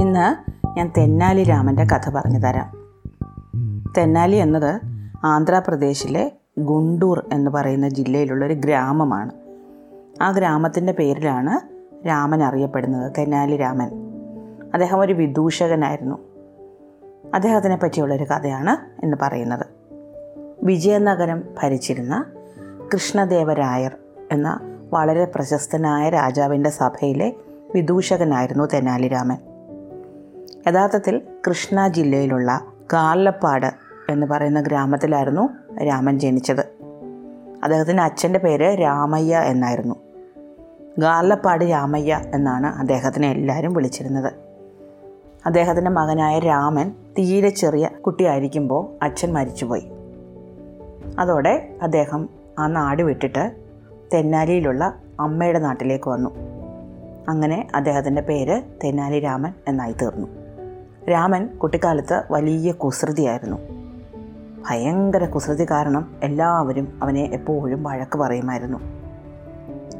ഇന്ന് ഞാൻ തെന്നാലി രാമന്റെ കഥ പറഞ്ഞു തരാം. തെന്നാലി എന്നത് ആന്ധ്രാപ്രദേശിലെ ഗുണ്ടൂർ എന്ന് പറയുന്ന ജില്ലയിലുള്ള ഒരു ഗ്രാമമാണ്. ആ ഗ്രാമത്തിന്റെ പേരിലാണ് രാമൻ അറിയപ്പെടുന്നത് തെന്നാലി രാമൻ. അദ്ദേഹം ഒരു വിദൂഷകനായിരുന്നു. അദ്ദേഹത്തിനെ പറ്റിയുള്ളൊരു കഥയാണ് എന്ന് പറയുന്നത്. വിജയനഗരം ഭരിച്ചിരുന്ന കൃഷ്ണദേവരായർ എന്ന വളരെ പ്രശസ്തനായ രാജാവിന്റെ സഭയിലെ വിദൂഷകനായിരുന്നു തെനാലിരാമൻ. യഥാർത്ഥത്തിൽ കൃഷ്ണ ജില്ലയിലുള്ള കാർലപ്പാട് എന്ന് പറയുന്ന ഗ്രാമത്തിലായിരുന്നു രാമൻ ജനിച്ചത്. അദ്ദേഹത്തിന്റെ അച്ഛന്റെ പേര് രാമയ്യ എന്നായിരുന്നു. ഗാർലപ്പാട് രാമയ്യ എന്നാണ് അദ്ദേഹത്തിനെ എല്ലാവരും വിളിച്ചിരുന്നത്. അദ്ദേഹത്തിന്റെ മകനായ രാമൻ തീരെ ചെറിയ കുട്ടിയായിരിക്കുമ്പോൾ അച്ഛൻ മരിച്ചുപോയി. അതോടെ അദ്ദേഹം ആ നാട് വിട്ടിട്ട് തെന്നാലിയിലുള്ള അമ്മയുടെ നാട്ടിലേക്ക് വന്നു. അങ്ങനെ അദ്ദേഹത്തിന്റെ പേര് തെന്നാലി രാമൻ എന്നായി തീർന്നു. രാമൻ കുട്ടിക്കാലത്ത് വലിയ കുസൃതിയായിരുന്നു. ഭയങ്കര കുസൃതി കാരണം എല്ലാവരും അവനെ എപ്പോഴും വഴക്ക് പറയുമായിരുന്നു.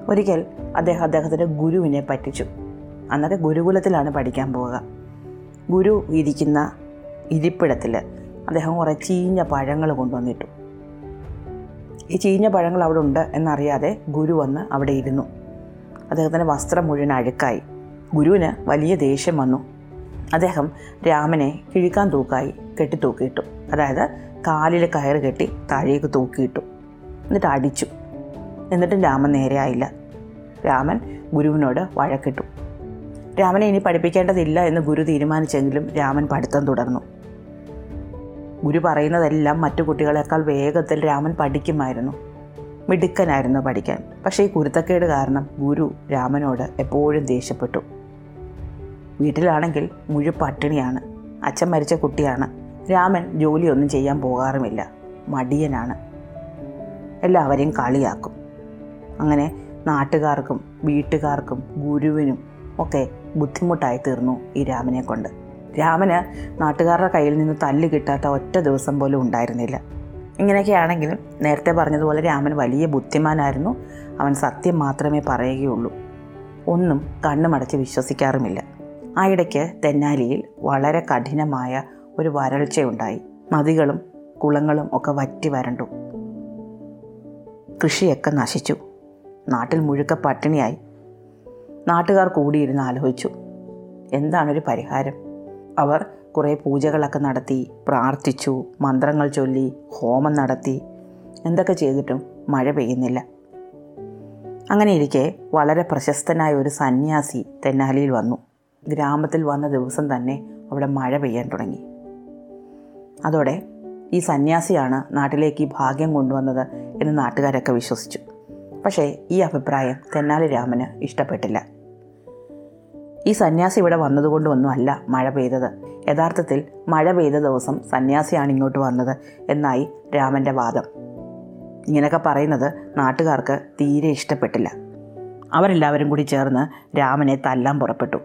ഒരിക്കൽ അദ്ദേഹം അദ്ദേഹത്തിന്റെ ഗുരുവിനെ പറ്റിച്ചു. അന്നൊക്കെ ഗുരുകുലത്തിലാണ് പഠിക്കാൻ പോവുക. ഗുരു ഇരിക്കുന്ന ഇരിപ്പിടത്തിൽ അദ്ദേഹം കുറേ ചീഞ്ഞ പഴങ്ങൾ കൊണ്ടുവന്നിട്ടു. ഈ ചീഞ്ഞ പഴങ്ങൾ അവിടെ ഉണ്ട് എന്നറിയാതെ ഗുരു വന്ന് അവിടെ ഇരുന്നു. അദ്ദേഹത്തിന്റെ വസ്ത്രം മുഴുവൻ അഴുക്കായി. ഗുരുവിന് വലിയ ദേഷ്യം വന്നു. അദ്ദേഹം രാമനെ കിഴിക്കാൻ തൂക്കായി കെട്ടി തൂക്കിയിട്ടു. അതായത് കാലിൽ കയറ് കെട്ടി താഴേക്ക് തൂക്കിയിട്ടു. എന്നിട്ട് അടിച്ചു. എന്നിട്ടും രാമൻ നേരെയായില്ല രാമൻ ഗുരുവിനോട് വഴക്കിട്ടു. രാമനെ ഇനി പഠിപ്പിക്കേണ്ടതില്ല എന്ന് ഗുരു തീരുമാനിച്ചെങ്കിലും രാമൻ പഠിത്തം തുടർന്നു. ഗുരു പറയുന്നതെല്ലാം മറ്റു കുട്ടികളെക്കാൾ വേഗത്തിൽ രാമൻ പഠിക്കുമായിരുന്നു. മിടുക്കനായിരുന്നു പഠിക്കാൻ. പക്ഷേ ഈ കുരുത്തക്കേട് കാരണം ഗുരു രാമനോട് എപ്പോഴും ദേഷ്യപ്പെട്ടു. വീട്ടിലാണെങ്കിൽ മുഴു പട്ടിണിയാണ്. അച്ഛൻ മരിച്ച കുട്ടിയാണ്. രാമൻ ജോലിയൊന്നും ചെയ്യാൻ പോകാറുമില്ല. മടിയനാണ്. എല്ലാവരെയും കളിയാക്കും. അങ്ങനെ നാട്ടുകാർക്കും വീട്ടുകാർക്കും ഗുരുവിനും ഒക്കെ ബുദ്ധിമുട്ടായി തീർന്നു ഈ രാമനെ കൊണ്ട്. രാമന് നാട്ടുകാരുടെ കയ്യിൽ നിന്ന് തല്ല് കിട്ടാത്ത ഒറ്റ ദിവസം പോലും ഉണ്ടായിരുന്നില്ല. ഇങ്ങനെയൊക്കെയാണെങ്കിലും നേരത്തെ പറഞ്ഞതുപോലെ രാമൻ വലിയ ബുദ്ധിമാനായിരുന്നു. അവൻ സത്യം മാത്രമേ പറയുകയുള്ളൂ. ഒന്നും കണ്ണുമടച്ച് വിശ്വസിക്കാറുമില്ല. ആ ഇടയ്ക്ക് തെന്നാലിയിൽ വളരെ കഠിനമായ ഒരു വരൾച്ചയുണ്ടായി. നദികളും കുളങ്ങളും ഒക്കെ വറ്റി വരണ്ടു. കൃഷിയൊക്കെ നശിച്ചു. നാട്ടിൽ മുഴുക്ക പട്ടിണിയായി. നാട്ടുകാർ കൂടിയിരുന്ന് ആലോചിച്ചു. എന്താണൊരു പരിഹാരം? അവർ കുറേ പൂജകളൊക്കെ നടത്തി പ്രാർത്ഥിച്ചു മന്ത്രങ്ങൾ ചൊല്ലി ഹോമം നടത്തി. എന്തൊക്കെ ചെയ്തിട്ടും മഴ പെയ്യുന്നില്ല. അങ്ങനെ ഇരിക്കെ വളരെ പ്രശസ്തനായ ഒരു സന്യാസി തെന്നാലിയിൽ വന്നു. ഗ്രാമത്തിൽ വന്ന ദിവസം തന്നെ അവിടെ മഴ പെയ്യാൻ തുടങ്ങി. അതോടെ ഈ സന്യാസിയാണ് നാട്ടിലേക്ക് ഈ ഭാഗ്യം കൊണ്ടുവന്നത് എന്ന് നാട്ടുകാരൊക്കെ വിശ്വസിച്ചു. പക്ഷേ ഈ അഭിപ്രായം തെന്നാലി രാമന് ഇഷ്ടപ്പെട്ടില്ല. ഈ സന്യാസി ഇവിടെ വന്നതുകൊണ്ടൊന്നുമല്ല മഴ പെയ്തത്. യഥാർത്ഥത്തിൽ മഴ പെയ്ത ദിവസം സന്യാസിയാണ് ഇങ്ങോട്ട് വന്നത് എന്നായി രാമന്റെ വാദം. ഇങ്ങനെയൊക്കെ പറയുന്നത് നാട്ടുകാർക്ക് തീരെ ഇഷ്ടപ്പെട്ടില്ല. അവരെല്ലാവരും കൂടി ചേർന്ന് രാമനെ തല്ലാൻ പുറപ്പെട്ടു.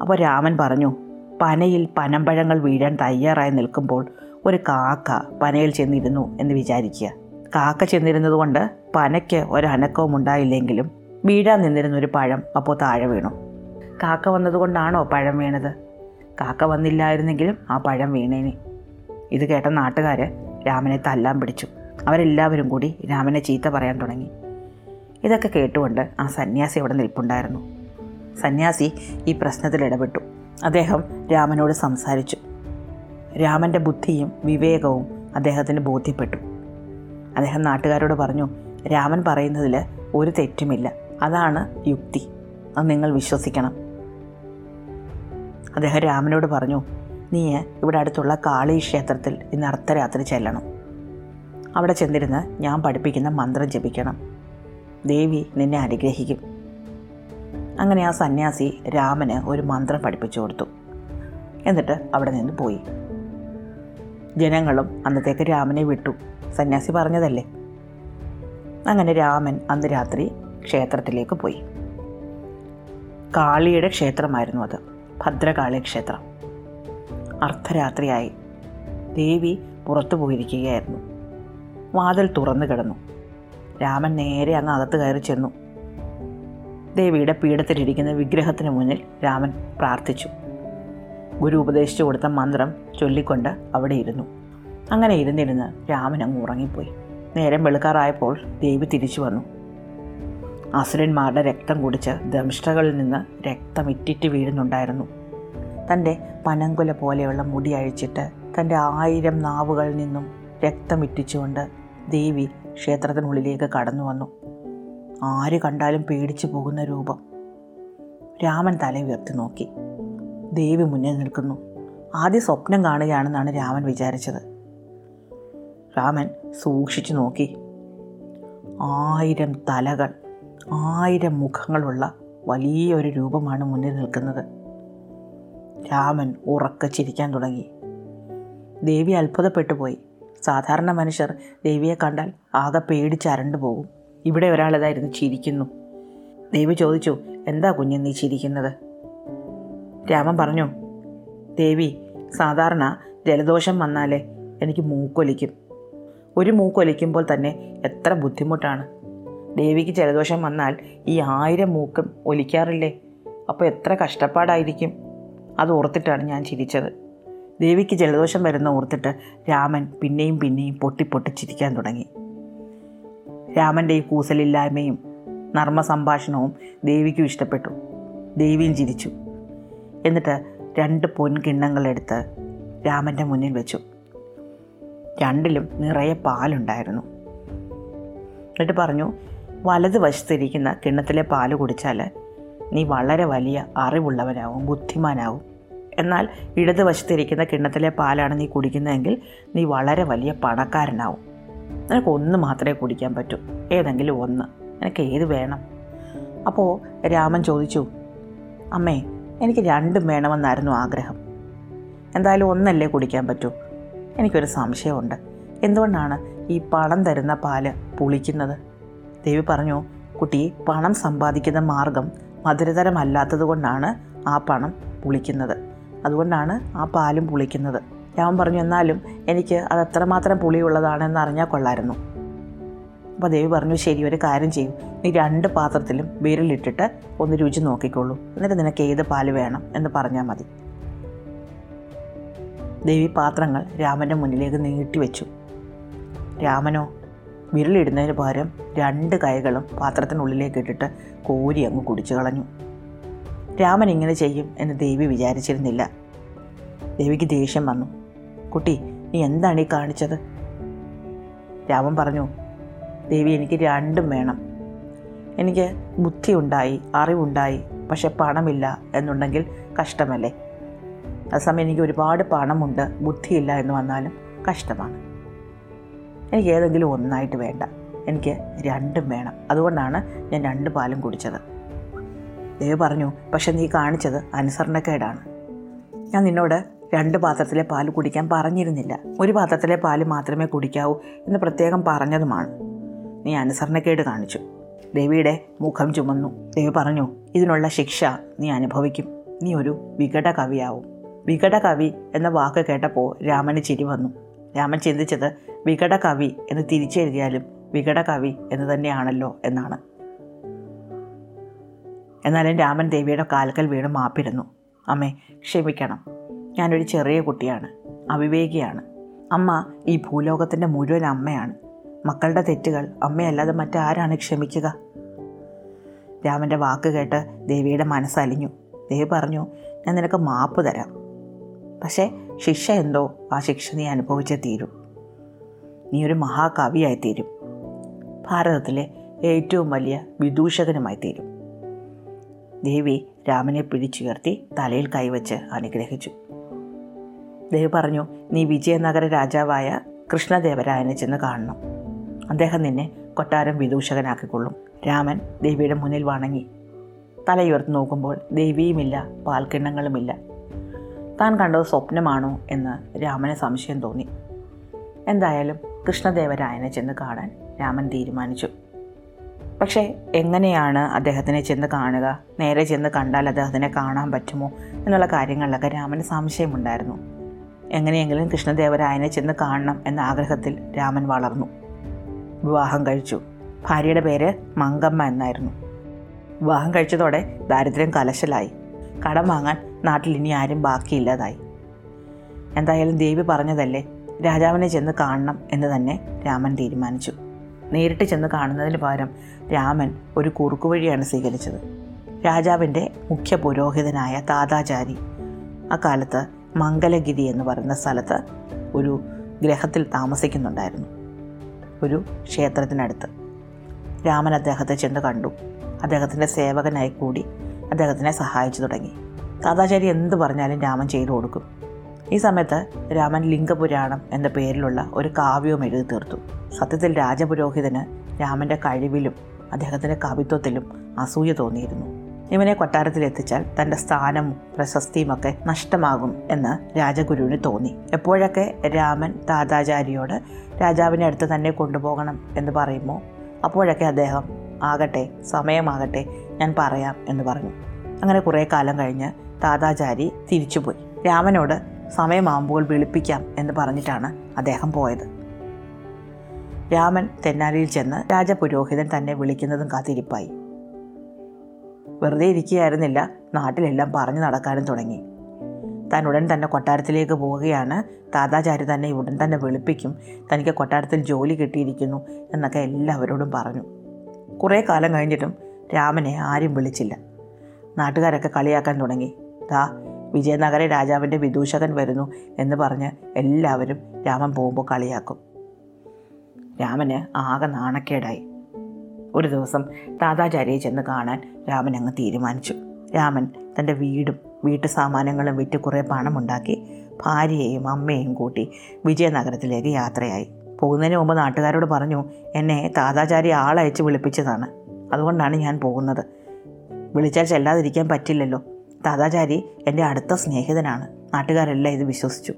അപ്പോൾ രാമൻ പറഞ്ഞു പനയിൽ പനമ്പഴങ്ങൾ വീഴാൻ തയ്യാറായി നിൽക്കുമ്പോൾ ഒരു കാക്ക പനയിൽ ചെന്നിരുന്നു എന്ന് വിചാരിക്കുക. കാക്ക ചെന്നിരുന്നതുകൊണ്ട് പനയ്ക്ക് ഒരനക്കവും ഉണ്ടായില്ലെങ്കിലും വീഴാൻ നിന്നിരുന്ന ഒരു പഴം അപ്പോൾ താഴെ വീണു. കാക്ക വന്നതുകൊണ്ടാണോ പഴം വീണത്? കാക്ക വന്നില്ലായിരുന്നെങ്കിലും ആ പഴം വീണേനെ. ഇത് കേട്ട നാട്ടുകാർ രാമനെ തല്ലാൻ പിടിച്ചു. അവരെല്ലാവരും കൂടി രാമനെ ചീത്ത പറയാൻ തുടങ്ങി. ഇതൊക്കെ കേട്ടുകൊണ്ട് ആ സന്യാസി അവിടെ നിൽപ്പുണ്ടായിരുന്നു. സന്യാസി ഈ പ്രശ്നത്തിൽ ഇടപെട്ടു. അദ്ദേഹം രാമനോട് സംസാരിച്ചു. രാമന്റെ ബുദ്ധിയും വിവേകവും അദ്ദേഹത്തിന് ബോധ്യപ്പെട്ടു. അദ്ദേഹം നാട്ടുകാരോട് പറഞ്ഞു രാമൻ പറയുന്നതിൽ ഒരു തെറ്റുമില്ല. അതാണ് യുക്തി. അത് നിങ്ങൾ വിശ്വസിക്കണം. അദ്ദേഹം രാമനോട് പറഞ്ഞു നീ ഇവിടെ അടുത്തുള്ള കാളി ക്ഷേത്രത്തിൽ ഇന്ന് അർദ്ധരാത്രി ചെല്ലണം. അവിടെ ചെന്നിരുന്ന് ഞാൻ പഠിപ്പിക്കുന്ന മന്ത്രം ജപിക്കണം. ദേവി നിന്നെ അനുഗ്രഹിക്കും. അങ്ങനെ ആ സന്യാസി രാമന് ഒരു മന്ത്രം പഠിപ്പിച്ചു കൊടുത്തു. എന്നിട്ട് അവിടെ നിന്ന് പോയി. ജനങ്ങളും അന്നത്തേക്ക് രാമനെ വിട്ടു. സന്യാസി പറഞ്ഞതല്ലേ? അങ്ങനെ രാമൻ അന്ന് രാത്രി ക്ഷേത്രത്തിലേക്ക് പോയി. കാളിയുടെ ക്ഷേത്രമായിരുന്നു അത്. ഭദ്രകാളി ക്ഷേത്രം അർദ്ധരാത്രിയായി ദേവി പുറത്തു പോയിരിക്കുകയായിരുന്നു. വാതിൽ തുറന്നു കിടന്നു. രാമൻ നേരെ അങ്ങ് അകത്ത് കയറി ചെന്നു. ദേവിയുടെ പീഠത്തിലിരിക്കുന്ന വിഗ്രഹത്തിന് മുന്നിൽ രാമൻ പ്രാർത്ഥിച്ചു. ഗുരു ഉപദേശിച്ചു കൊടുത്ത മന്ത്രം ചൊല്ലിക്കൊണ്ട് അവിടെ ഇരുന്നു. അങ്ങനെ ഇരുന്നിരുന്ന് രാമൻ അങ്ങ് ഉറങ്ങിപ്പോയി. നേരം വെളുക്കാറായപ്പോൾ ദേവി തിരിച്ചു വന്നു. അസുരന്മാരുടെ രക്തം കുടിച്ച് ദംഷ്ടകളിൽ നിന്ന് രക്തം ഇറ്റിറ്റ് വീഴുന്നുണ്ടായിരുന്നു. തന്റെ പനങ്കുല പോലെയുള്ള മുടി അഴിച്ചിട്ട് തന്റെ ആയിരം നാവുകളിൽ നിന്നും രക്തം ഇറ്റിച്ചുകൊണ്ട് ദേവി ക്ഷേത്രത്തിനുള്ളിലേക്ക് കടന്നു വന്നു ആര് കണ്ടാലും പേടിച്ചു പോകുന്ന രൂപം. രാമൻ തല ഉയർത്തി നോക്കി. ദേവി മുന്നിൽ നിൽക്കുന്നു. ആദ്യ സ്വപ്നം കാണുകയാണെന്നാണ് രാമൻ വിചാരിച്ചത്. രാമൻ സൂക്ഷിച്ചു നോക്കി. ആയിരം തലകൾ. ആയിരം മുഖങ്ങളുള്ള വലിയൊരു രൂപമാണ് മുന്നിൽ നിൽക്കുന്നത്. രാമൻ ഉറക്കെ ചിരിക്കാൻ തുടങ്ങി. ദേവി അത്ഭുതപ്പെട്ടു പോയി. സാധാരണ മനുഷ്യർ ദേവിയെ കണ്ടാൽ ആകെ പേടിച്ചരണ്ടു പോകും. ഇവിടെ ഒരാളിതായിരുന്നു ചിരിക്കുന്നു. ദേവി ചോദിച്ചു എന്താ കുഞ്ഞ് നീ ചിരിക്കുന്നത്? രാമൻ പറഞ്ഞു ദേവി സാധാരണ ജലദോഷം വന്നാലേ എനിക്ക് മൂക്കൊലിക്കും. ഒരു മൂക്കൊലിക്കുമ്പോൾ തന്നെ എത്ര ബുദ്ധിമുട്ടാണ്. ദേവിക്ക് ജലദോഷം വന്നാൽ ഈ ആയിരം മൂക്കം ഒലിക്കാറില്ലേ? അപ്പോൾ എത്ര കഷ്ടപ്പാടായിരിക്കും? അത് ഓർത്തിട്ടാണ് ഞാൻ ചിരിച്ചത്. ദേവിക്ക് ജലദോഷം വരുന്ന ഓർത്തിട്ട് രാമൻ പിന്നെയും പിന്നെയും പൊട്ടി പൊട്ടി ചിരിക്കാൻ തുടങ്ങി. രാമന്റെ ഈ കൂസലില്ലായ്മയും നർമ്മ സംഭാഷണവും ദേവിക്കും ഇഷ്ടപ്പെട്ടു. ദേവിയും ചിരിച്ചു. എന്നിട്ട് രണ്ട് പൊൻകിണ്ണങ്ങളെടുത്ത് രാമന്റെ മുന്നിൽ വെച്ചു. രണ്ടിലും നിറയെ പാലുണ്ടായിരുന്നു. എന്നിട്ട് പറഞ്ഞു വലത് വശത്തിരിക്കുന്ന കിണ്ണത്തിലെ പാൽ കുടിച്ചാൽ നീ വളരെ വലിയ അറിവുള്ളവനാവും ബുദ്ധിമാനാവും. എന്നാൽ ഇടതുവശത്തിരിക്കുന്ന കിണ്ണത്തിലെ പാലാണ് നീ കുടിക്കുന്നതെങ്കിൽ നീ വളരെ വലിയ പണക്കാരനാവും. നിനക്ക് ഒന്ന് മാത്രമേ കുടിക്കാൻ പറ്റൂ ഏതെങ്കിലും ഒന്ന്. എനിക്ക് ഏത് വേണം? അപ്പോൾ രാമൻ ചോദിച്ചു അമ്മേ എനിക്ക് രണ്ടും വേണമെന്നായിരുന്നു ആഗ്രഹം. എന്തായാലും ഒന്നല്ലേ കുടിക്കാൻ പറ്റൂ? എനിക്കൊരു സംശയമുണ്ട്. എന്തുകൊണ്ടാണ് ഈ പണം തരുന്ന പാൽ പുളിക്കുന്നത്? ദേവി പറഞ്ഞു കുട്ടി പണം സമ്പാദിക്കുന്ന മാർഗം മധുരതരമല്ലാത്തത് കൊണ്ടാണ് ആ പണം പുളിക്കുന്നത്. അതുകൊണ്ടാണ് ആ പാലും പുളിക്കുന്നത്. രാമൻ പറഞ്ഞു എന്നാലും എനിക്ക് അത് എത്രമാത്രം പുളിയുള്ളതാണെന്ന് അറിഞ്ഞാൽ കൊള്ളായിരുന്നു. അപ്പോൾ ദേവി പറഞ്ഞു ശരി ഒരു കാര്യം ചെയ്യും. നീ രണ്ട് പാത്രത്തിലും വിരലിട്ടിട്ട് ഒന്ന് രുചി നോക്കിക്കോളൂ. എന്നിട്ട് നിനക്ക് ഏത് പാൽ വേണം എന്ന് പറഞ്ഞാൽ മതി. ദേവി പാത്രങ്ങൾ രാമന്റെ മുന്നിലേക്ക് നീട്ടിവെച്ചു രാമനോ വിരലിടുന്നതിന് പകരം രണ്ട് കൈകളും പാത്രത്തിനുള്ളിലേക്ക് ഇട്ടിട്ട് കോരി അങ്ങ് കുടിച്ചു കളഞ്ഞു. രാമൻ ഇങ്ങനെ ചെയ്യും എന്ന് ദേവി വിചാരിച്ചിരുന്നില്ല. ദേവിക്ക് ദേഷ്യം വന്നു. കുട്ടി നീ എന്താണ് ഈ കാണിച്ചത്? രാമൻ പറഞ്ഞു ദേവി എനിക്ക് രണ്ടും വേണം. എനിക്ക് ബുദ്ധിയുണ്ടായി അറിവുണ്ടായി പക്ഷെ പണമില്ല എന്നുണ്ടെങ്കിൽ കഷ്ടമല്ലേ? അതേസമയം എനിക്ക് ഒരുപാട് പണമുണ്ട് ബുദ്ധിയില്ല എന്ന് വന്നാലും കഷ്ടമാണ്. എനിക്ക് ഏതെങ്കിലും ഒന്നായിട്ട് വേണ്ട. എനിക്ക് രണ്ടും വേണം. അതുകൊണ്ടാണ് ഞാൻ രണ്ട് പാലും കുടിച്ചത്. ദേവ് പറഞ്ഞു പക്ഷെ നീ കാണിച്ചത് അനുസരണക്കേടാണ് ഞാൻ നിന്നോട് രണ്ട് പാത്രത്തിലെ പാൽ കുടിക്കാൻ പറഞ്ഞിരുന്നില്ല. ഒരു പാത്രത്തിലെ പാൽ മാത്രമേ കുടിക്കാവൂ എന്ന് പ്രത്യേകം പറഞ്ഞതുമാണ്. നീ അനുസരണക്കേട് കാണിച്ചു. ദേവിയുടെ മുഖം ചുമന്നു. ദേവി പറഞ്ഞു ഇതിനുള്ള ശിക്ഷ നീ അനുഭവിക്കും. നീ ഒരു വികട കവിയാവും. വികട കവി എന്ന വാക്ക് കേട്ടപ്പോൾ രാമന് ചിരി വന്നു. രാമൻ ചിന്തിച്ചത് വികട കവി എന്ന് തിരിച്ചെഴുതിയാലും വികട കവി എന്ന് തന്നെയാണല്ലോ എന്നാണ്. എന്നാലും രാമൻ ദേവിയുടെ കാൽക്കൽ വീണ് മാപ്പിരുന്നു. അമ്മേ ക്ഷമിക്കണം. ഞാനൊരു ചെറിയ കുട്ടിയാണ്. അവിവേകിയാണ്. അമ്മ ഈ ഭൂലോകത്തിന്റെ മുഴുവൻ അമ്മയാണ്. മക്കളുടെ തെറ്റുകൾ അമ്മയല്ലാതെ മറ്റാരാണ് ക്ഷമിക്കുക? രാമന്റെ വാക്ക് കേട്ട് ദേവിയുടെ മനസ്സലിഞ്ഞു ദേവി പറഞ്ഞു ഞാൻ നിനക്ക് മാപ്പ് തരാം. പക്ഷേ ശിക്ഷ എന്തോ? ആ ശിക്ഷ നീ അനുഭവിച്ചേ തീരൂ. നീ ഒരു മഹാകവിയായി തീരും. ഭാരതത്തിലെ ഏറ്റവും വലിയ വിദൂഷകനുമായി തീരും. ദേവി രാമനെ പിടിച്ചുയർത്തി തലയിൽ കൈവച്ച് അനുഗ്രഹിച്ചു. ദേവി പറഞ്ഞു നീ വിജയനഗര രാജാവായ കൃഷ്ണദേവരായനെ ചെന്ന് കാണണം. അദ്ദേഹം നിന്നെ കൊട്ടാരം വിദൂഷകനാക്കിക്കൊള്ളും. രാമൻ ദേവിയുടെ മുന്നിൽ വണങ്ങി. തലയുയർത്തി നോക്കുമ്പോൾ ദേവിയുമില്ല പാൽക്കിണ്ണങ്ങളുമില്ല. താൻ കണ്ടത് സ്വപ്നമാണോ എന്ന് രാമന് സംശയം തോന്നി. എന്തായാലും കൃഷ്ണദേവരായനെ ചെന്ന് കാണാൻ രാമൻ തീരുമാനിച്ചു. പക്ഷേ എങ്ങനെയാണ് അദ്ദേഹത്തിനെ ചെന്ന് കാണുക? നേരെ ചെന്ന് കണ്ടാൽ അദ്ദേഹത്തിനെ കാണാൻ പറ്റുമോ? എന്നുള്ള കാര്യങ്ങളിലൊക്കെ രാമന് സംശയമുണ്ടായിരുന്നു. എങ്ങനെയെങ്കിലും കൃഷ്ണദേവരായനെ ചെന്ന് കാണണം എന്ന ആഗ്രഹത്തിൽ രാമൻ വളർന്നു. വിവാഹം കഴിച്ചു. ഭാര്യയുടെ പേര് മങ്കമ്മ എന്നായിരുന്നു. വിവാഹം കഴിച്ചതോടെ ദാരിദ്ര്യം കലശലായി. കടം വാങ്ങാൻ നാട്ടിൽ ഇനി ആരും ബാക്കിയില്ലാതായി. എന്തായാലും ദേവി പറഞ്ഞതല്ലേ രാജാവിനെ ചെന്ന് കാണണം എന്ന് തന്നെ രാമൻ തീരുമാനിച്ചു. നേരിട്ട് ചെന്ന് കാണുന്നതിന് പകരം രാമൻ ഒരു കുറുക്കുവഴിയാണ് സ്വീകരിച്ചത്. രാജാവിന്റെ മുഖ്യ പുരോഹിതനായ താതാചാരി. അക്കാലത്ത് മംഗലഗിരി എന്ന് പറയുന്ന സ്ഥലത്ത് ഒരു ഗ്രഹത്തിൽ താമസിക്കുന്നുണ്ടായിരുന്നു. ഒരു ക്ഷേത്രത്തിനടുത്ത്. രാമൻ അദ്ദേഹത്തെ ചെന്ന് കണ്ടു. അദ്ദേഹത്തിന്റെ സേവകനായി കൂടി അദ്ദേഹത്തിനെ സഹായിച്ചു തുടങ്ങി. താതാചാരി എന്ത് പറഞ്ഞാലും രാമൻ ചെയ്തു കൊടുക്കും. ഈ സമയത്ത് രാമൻ ലിംഗപുരാണം എന്ന പേരിലുള്ള ഒരു കാവ്യവും എഴുതി തീർത്തു. സത്യത്തിൽ രാജപുരോഹിതന് രാമന്റെ കഴിവിലും അദ്ദേഹത്തിന്റെ കവിത്വത്തിലും അസൂയ തോന്നിയിരുന്നു. ഇവനെ കൊട്ടാരത്തിൽ എത്തിച്ചാൽ തന്റെ സ്ഥാനവും പ്രശസ്തിയും ഒക്കെ നഷ്ടമാകും എന്ന് രാജഗുരുവിന് തോന്നി. എപ്പോഴൊക്കെ രാമൻ താതാചാരിയോട് രാജാവിനെ അടുത്ത് തന്നെ കൊണ്ടുപോകണം എന്ന് പറയുമ്പോൾ അപ്പോഴൊക്കെ അദ്ദേഹം ആകട്ടെ സമയമാകട്ടെ ഞാൻ പറയാം എന്ന് പറഞ്ഞു. അങ്ങനെ കുറേ കാലം കഴിഞ്ഞ് താതാചാരി തിരിച്ചുപോയി. രാമനോട് സമയമാകുമ്പോൾ വിളിപ്പിക്കാം എന്ന് പറഞ്ഞിട്ടാണ് അദ്ദേഹം പോയത്. രാമൻ തെന്നാലിയിൽ ചെന്ന് രാജപുരോഹിതൻ തന്നെ വിളിക്കുന്നതും കാത്തിരിപ്പായി. വെറുതെ ഇരിക്കുകയായിരുന്നില്ല നാട്ടിലെല്ലാം പറഞ്ഞു നടക്കാനും തുടങ്ങി. താൻ ഉടൻ തന്നെ കൊട്ടാരത്തിലേക്ക് പോവുകയാണ്. താതാചാര്യ തന്നെ ഉടൻ തന്നെ വെളുപ്പിക്കും തനിക്ക് കൊട്ടാരത്തിൽ ജോലി കിട്ടിയിരിക്കുന്നു എന്നൊക്കെ എല്ലാവരോടും പറഞ്ഞു. കുറേ കാലം കഴിഞ്ഞിട്ടും രാമനെ ആരും വിളിച്ചില്ല. നാട്ടുകാരൊക്കെ കളിയാക്കാൻ തുടങ്ങി. ദാ വിജയനഗര രാജാവിന്റെ വിദൂഷകൻ വരുന്നു എന്ന് പറഞ്ഞ് എല്ലാവരും രാമൻ പോകുമ്പോൾ കളിയാക്കും. രാമന് ആകെ നാണക്കേടായി. ഒരു ദിവസം താതാചാര്യയെ ചെന്ന് കാണാൻ രാമൻ അങ്ങ് തീരുമാനിച്ചു. രാമൻ തന്റെ വീടും വീട്ടു സാമാനങ്ങളും വിറ്റ് കുറേ പണമുണ്ടാക്കി ഭാര്യയെയും അമ്മയെയും കൂട്ടി വിജയനഗരത്തിലേക്ക് യാത്രയായി. പോകുന്നതിന് മുമ്പ് നാട്ടുകാരോട് പറഞ്ഞു എന്നെ താതാചാരി ആളയച്ച് വിളിപ്പിച്ചതാണ്. അതുകൊണ്ടാണ് ഞാൻ പോകുന്നത്. വിളിച്ചാൽ ചെല്ലാതിരിക്കാൻ പറ്റില്ലല്ലോ. താതാചാരി എന്റെ അടുത്ത സ്നേഹിതനാണ്. നാട്ടുകാരെല്ലാം ഇത് വിശ്വസിച്ചു.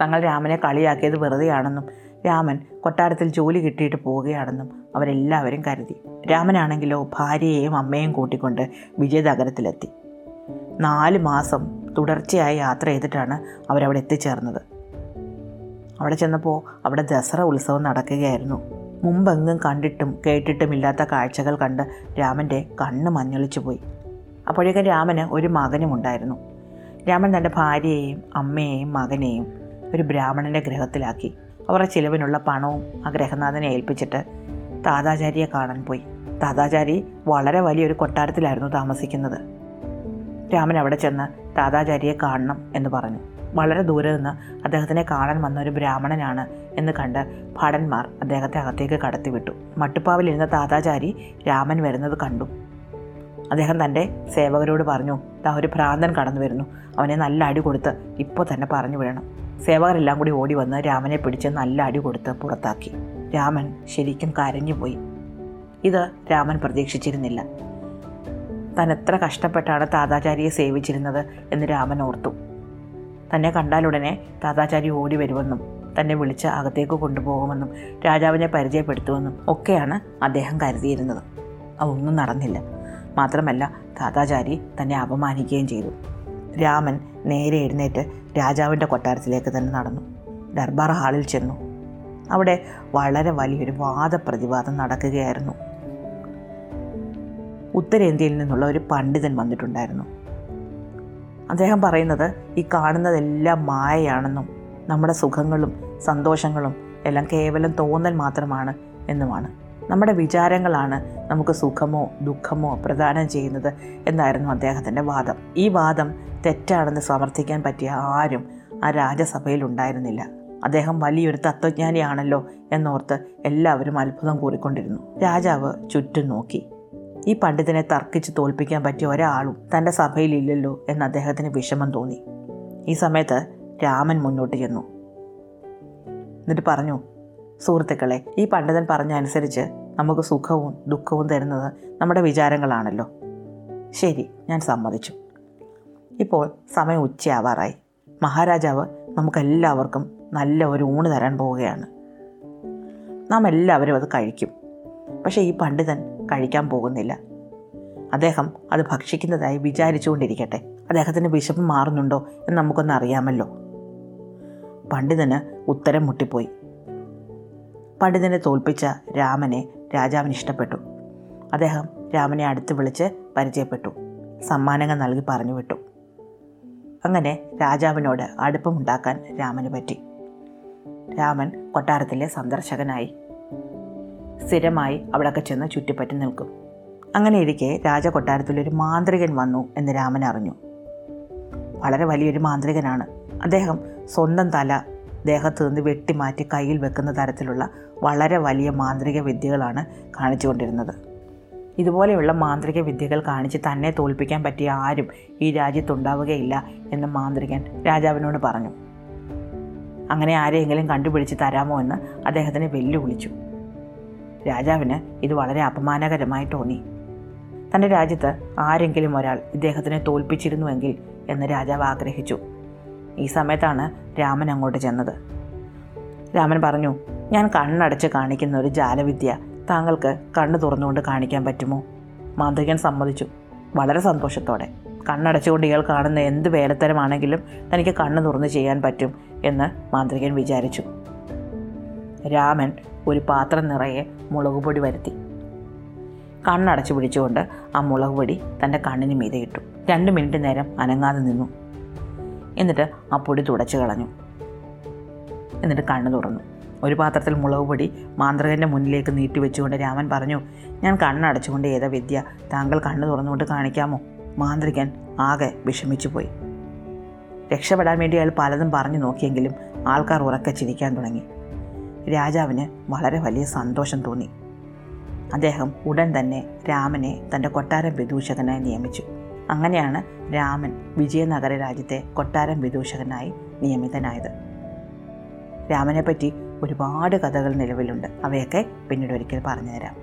തങ്ങൾ രാമനെ കളിയാക്കിയത് വെറുതെയാണെന്നും രാമൻ കൊട്ടാരത്തിൽ ജോലി കിട്ടിയിട്ട് പോവുകയാണെന്നും അവരെല്ലാവരും കരുതി. രാമനാണെങ്കിലോ ഭാര്യയെയും അമ്മയും കൂട്ടിക്കൊണ്ട് വിജയനഗരത്തിലെത്തി. നാല് മാസം തുടർച്ചയായി യാത്ര ചെയ്തിട്ടാണ് അവരവിടെ എത്തിച്ചേർന്നത്. അവിടെ ചെന്നപ്പോൾ അവിടെ ദസറ ഉത്സവം നടക്കുകയായിരുന്നു. മുമ്പെങ്ങും കണ്ടിട്ടും കേട്ടിട്ടും ഇല്ലാത്ത കാഴ്ചകൾ കണ്ട് രാമന്റെ കണ്ണ് മഞ്ഞളിച്ചു പോയി അപ്പോഴേക്കും രാമന് ഒരു മകനും ഉണ്ടായിരുന്നു. രാമൻ തന്റെ ഭാര്യയെയും അമ്മയെയും മകനെയും ഒരു ബ്രാഹ്മണന്റെ ഗ്രഹത്തിലാക്കി അവരുടെ ചിലവിനുള്ള പണവും ആ ഗ്രഹനാഥനെ ഏൽപ്പിച്ചിട്ട് താതാചാരിയെ കാണാൻ പോയി. താതാചാരി വളരെ വലിയൊരു കൊട്ടാരത്തിലായിരുന്നു താമസിക്കുന്നത്. രാമൻ അവിടെ ചെന്ന് താതാചാരിയെ കാണണം എന്ന് പറഞ്ഞു. വളരെ ദൂരെ നിന്ന് അദ്ദേഹത്തിനെ കാണാൻ വന്ന ഒരു ബ്രാഹ്മണനാണ് എന്ന് കണ്ട് ഭടന്മാർ അദ്ദേഹത്തെ അകത്തേക്ക് കടത്തിവിട്ടു. മട്ടുപ്പാവിലിരുന്ന താതാചാരി രാമൻ വരുന്നത് കണ്ടു. അദ്ദേഹം തന്റെ സേവകരോട് പറഞ്ഞു താ ഒരു ഭ്രാന്തൻ കടന്നു വരുന്നു. അവനെ നല്ല അടി കൊടുത്ത് ഇപ്പോൾ തന്നെ പറഞ്ഞു വിടണം. സേവകരെല്ലാം കൂടി ഓടി വന്ന് രാമനെ പിടിച്ച് നല്ല അടി കൊടുത്ത് പുറത്താക്കി. രാമൻ ശരിക്കും കരഞ്ഞുപോയി ഇത് രാമൻ പ്രതീക്ഷിച്ചിരുന്നില്ല. താൻ എത്ര കഷ്ടപ്പെട്ടാണ് താതാചാരിയെ സേവിച്ചിരുന്നത് എന്ന് രാമൻ ഓർത്തു. തന്നെ കണ്ടാലുടനെ താതാചാരി ഓടി വരുമെന്നും തന്നെ വിളിച്ച് അകത്തേക്ക് കൊണ്ടുപോകുമെന്നും രാജാവിനെ പരിചയപ്പെടുത്തുമെന്നും ഒക്കെയാണ് അദ്ദേഹം കരുതിയിരുന്നത്. അതൊന്നും നടന്നില്ല. മാത്രമല്ല താതാചാരി തന്നെ അപമാനിക്കുകയും ചെയ്തു. രാമൻ നേരെ എഴുന്നേറ്റ് രാജാവിന്റെ കൊട്ടാരത്തിലേക്ക് തന്നെ നടന്നു. ദർബാർ ഹാളിൽ ചെന്നു. അവിടെ വളരെ വലിയൊരു വാദപ്രതിവാദം നടക്കുകയായിരുന്നു. ഉത്തരേന്ത്യയിൽ നിന്നുള്ള ഒരു പണ്ഡിതൻ വന്നിട്ടുണ്ടായിരുന്നു. അദ്ദേഹം പറയുന്നത് ഈ കാണുന്നതെല്ലാം മായയാണെന്നും നമ്മുടെ സുഖങ്ങളും സന്തോഷങ്ങളും എല്ലാം കേവലം തോന്നൽ മാത്രമാണ് എന്നുമാണ്. നമ്മുടെ വിചാരങ്ങളാണ് നമുക്ക് സുഖമോ ദുഃഖമോ പ്രദാനം ചെയ്യുന്നത് എന്നായിരുന്നു അദ്ദേഹത്തിന്റെ വാദം. ഈ വാദം തെറ്റാണെന്ന് സമർത്ഥിക്കാൻ പറ്റിയ ആരും ആ രാജസഭയിൽ ഉണ്ടായിരുന്നില്ല. അദ്ദേഹം വലിയൊരു തത്വജ്ഞാനിയാണല്ലോ എന്നോർത്ത് എല്ലാവരും അത്ഭുതം കൂറിക്കൊണ്ടിരുന്നു. രാജാവ് ചുറ്റും നോക്കി. ഈ പണ്ഡിതനെ തർക്കിച്ച് തോൽപ്പിക്കാൻ പറ്റിയ ഒരാളും തന്റെ സഭയിലില്ലല്ലോ എന്ന് അദ്ദേഹത്തിന് വിഷമം തോന്നി. ഈ സമയത്ത് രാമൻ മുന്നോട്ട് ചെന്നു. എന്നിട്ട് പറഞ്ഞു സുഹൃത്തുക്കളെ ഈ പണ്ഡിതൻ പറഞ്ഞ അനുസരിച്ച് നമുക്ക് സുഖവും ദുഃഖവും തരുന്നത് നമ്മുടെ വിചാരങ്ങളാണല്ലോ. ശരി ഞാൻ സമ്മതിച്ചു. ഇപ്പോൾ സമയം ഉച്ചയാവാറായി. മഹാരാജാവ് നമുക്കെല്ലാവർക്കും നല്ല ഒരു ഊണ് തരാൻ പോവുകയാണ്. നാം എല്ലാവരും അത് കഴിക്കും. പക്ഷേ ഈ പണ്ഡിതൻ കഴിക്കാൻ പോകുന്നില്ല. അദ്ദേഹം അത് ഭക്ഷിക്കുന്നതായി വിചാരിച്ചുകൊണ്ടിരിക്കട്ടെ. അദ്ദേഹത്തിന് വിശപ്പ് മാറുന്നുണ്ടോ എന്ന് നമുക്കൊന്ന് അറിയാമല്ലോ. പണ്ഡിതന് ഉത്തരം മുട്ടിപ്പോയി. പണ്ഡിതനെ തോൽപ്പിച്ച രാമനെ രാജാവിന് ഇഷ്ടപ്പെട്ടു. അദ്ദേഹം രാമനെ അടുത്ത് വിളിച്ച് പരിചയപ്പെട്ടു. സമ്മാനങ്ങൾ നൽകി പറഞ്ഞു വിട്ടു. അങ്ങനെ രാജാവിനോട് അടുപ്പമുണ്ടാക്കാൻ രാമന് പറ്റി. രാമൻ കൊട്ടാരത്തിലെ സന്ദർശകനായി. സ്ഥിരമായി അവിടെയൊക്കെ ചെന്ന് ചുറ്റിപ്പറ്റി നിൽക്കും. അങ്ങനെ ഇരിക്കെ രാജ രാജകൊട്ടാരത്തിലൊരു മാന്ത്രികൻ വന്നു എന്ന് രാമൻ അറിഞ്ഞു. വളരെ വലിയൊരു മാന്ത്രികനാണ്. അദ്ദേഹം സ്വന്തം തല ദേഹത്ത് നിന്ന് വെട്ടിമാറ്റി കയ്യിൽ വെക്കുന്ന തരത്തിലുള്ള വളരെ വലിയ മാന്ത്രിക വിദ്യകളാണ് കാണിച്ചുകൊണ്ടിരുന്നത്. ഇതുപോലെയുള്ള മാന്ത്രിക വിദ്യകൾ കാണിച്ച് തന്നെ തോൽപ്പിക്കാൻ പറ്റിയ ആരും ഈ രാജ്യത്തുണ്ടാവുകയില്ല എന്ന് മാന്ത്രികൻ രാജാവിനോട് പറഞ്ഞു. അങ്ങനെ ആരെയെങ്കിലും കണ്ടുപിടിച്ച് തരാമോ എന്ന് അദ്ദേഹത്തിന് വെല്ലുവിളിച്ചു. രാജാവിന് ഇത് വളരെ അപമാനകരമായി തോന്നി. തന്റെ രാജ്യത്ത് ആരെങ്കിലും ഒരാൾ ഇദ്ദേഹത്തിനെ തോൽപ്പിച്ചിരുന്നുവെങ്കിൽ എന്ന് രാജാവ് ആഗ്രഹിച്ചു. ഈ സമയത്താണ് രാമൻ അങ്ങോട്ട് ചെന്നത്. രാമൻ പറഞ്ഞു ഞാൻ കണ്ണടച്ച് കാണിക്കുന്ന ഒരു ജാലവിദ്യ താങ്കൾക്ക് കണ്ണു തുറന്നുകൊണ്ട് കാണിക്കാൻ പറ്റുമോ? മാന്ത്രികൻ സമ്മതിച്ചു. വളരെ സന്തോഷത്തോടെ. കണ്ണടച്ചുകൊണ്ട് ഇയാൾ കാണുന്ന എന്ത് വേലത്തരമാണെങ്കിലും തനിക്ക് കണ്ണു തുറന്ന് ചെയ്യാൻ പറ്റും എന്ന് മാന്ത്രികൻ വിചാരിച്ചു. രാമൻ ഒരു പാത്രം നിറയെ മുളക് പൊടി വരുത്തി. കണ്ണടച്ചു പിടിച്ചുകൊണ്ട് ആ മുളക് പൊടി തന്റെ കണ്ണിന് മീതെ ഇട്ടു. രണ്ട് മിനിറ്റ് നേരം അനങ്ങാതെ നിന്നു. എന്നിട്ട് ആ പൊടി തുടച്ച് കളഞ്ഞു. എന്നിട്ട് കണ്ണു തുറന്നു. ഒരു പാത്രത്തിൽ മുളക് പൊടി മാന്ത്രികന്റെ മുന്നിലേക്ക് നീട്ടി വെച്ചുകൊണ്ട് രാമൻ പറഞ്ഞു ഞാൻ കണ്ണടച്ചുകൊണ്ട് ഏതാ വിദ്യ? താങ്കൾ കണ്ണു തുറന്നുകൊണ്ട് കാണിക്കാമോ? മാന്ത്രികൻ ആകെ വിഷമിച്ചു പോയി. രക്ഷപ്പെടാൻ വേണ്ടി അയാൾ പലതും പറഞ്ഞു നോക്കിയെങ്കിലും ആൾക്കാർ ഉറക്കെ ചിരിക്കാൻ തുടങ്ങി. രാജാവിന് വളരെ വലിയ സന്തോഷം തോന്നി. അദ്ദേഹം ഉടൻ തന്നെ രാമനെ തന്റെ കൊട്ടാരം വിദൂഷകനായി നിയമിച്ചു. അങ്ങനെയാണ് രാമൻ വിജയനഗര രാജ്യത്തെ കൊട്ടാരം വിദൂഷകനായി നിയമിതനായത്. രാമനെപ്പറ്റി ഒരുപാട് കഥകൾ നിലവിലുണ്ട്. അവയൊക്കെ പിന്നീട് ഒരിക്കൽ പറഞ്ഞുതരാം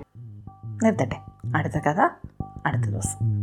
നിർത്തട്ടെ. അടുത്ത കഥ അടുത്ത ദിവസം.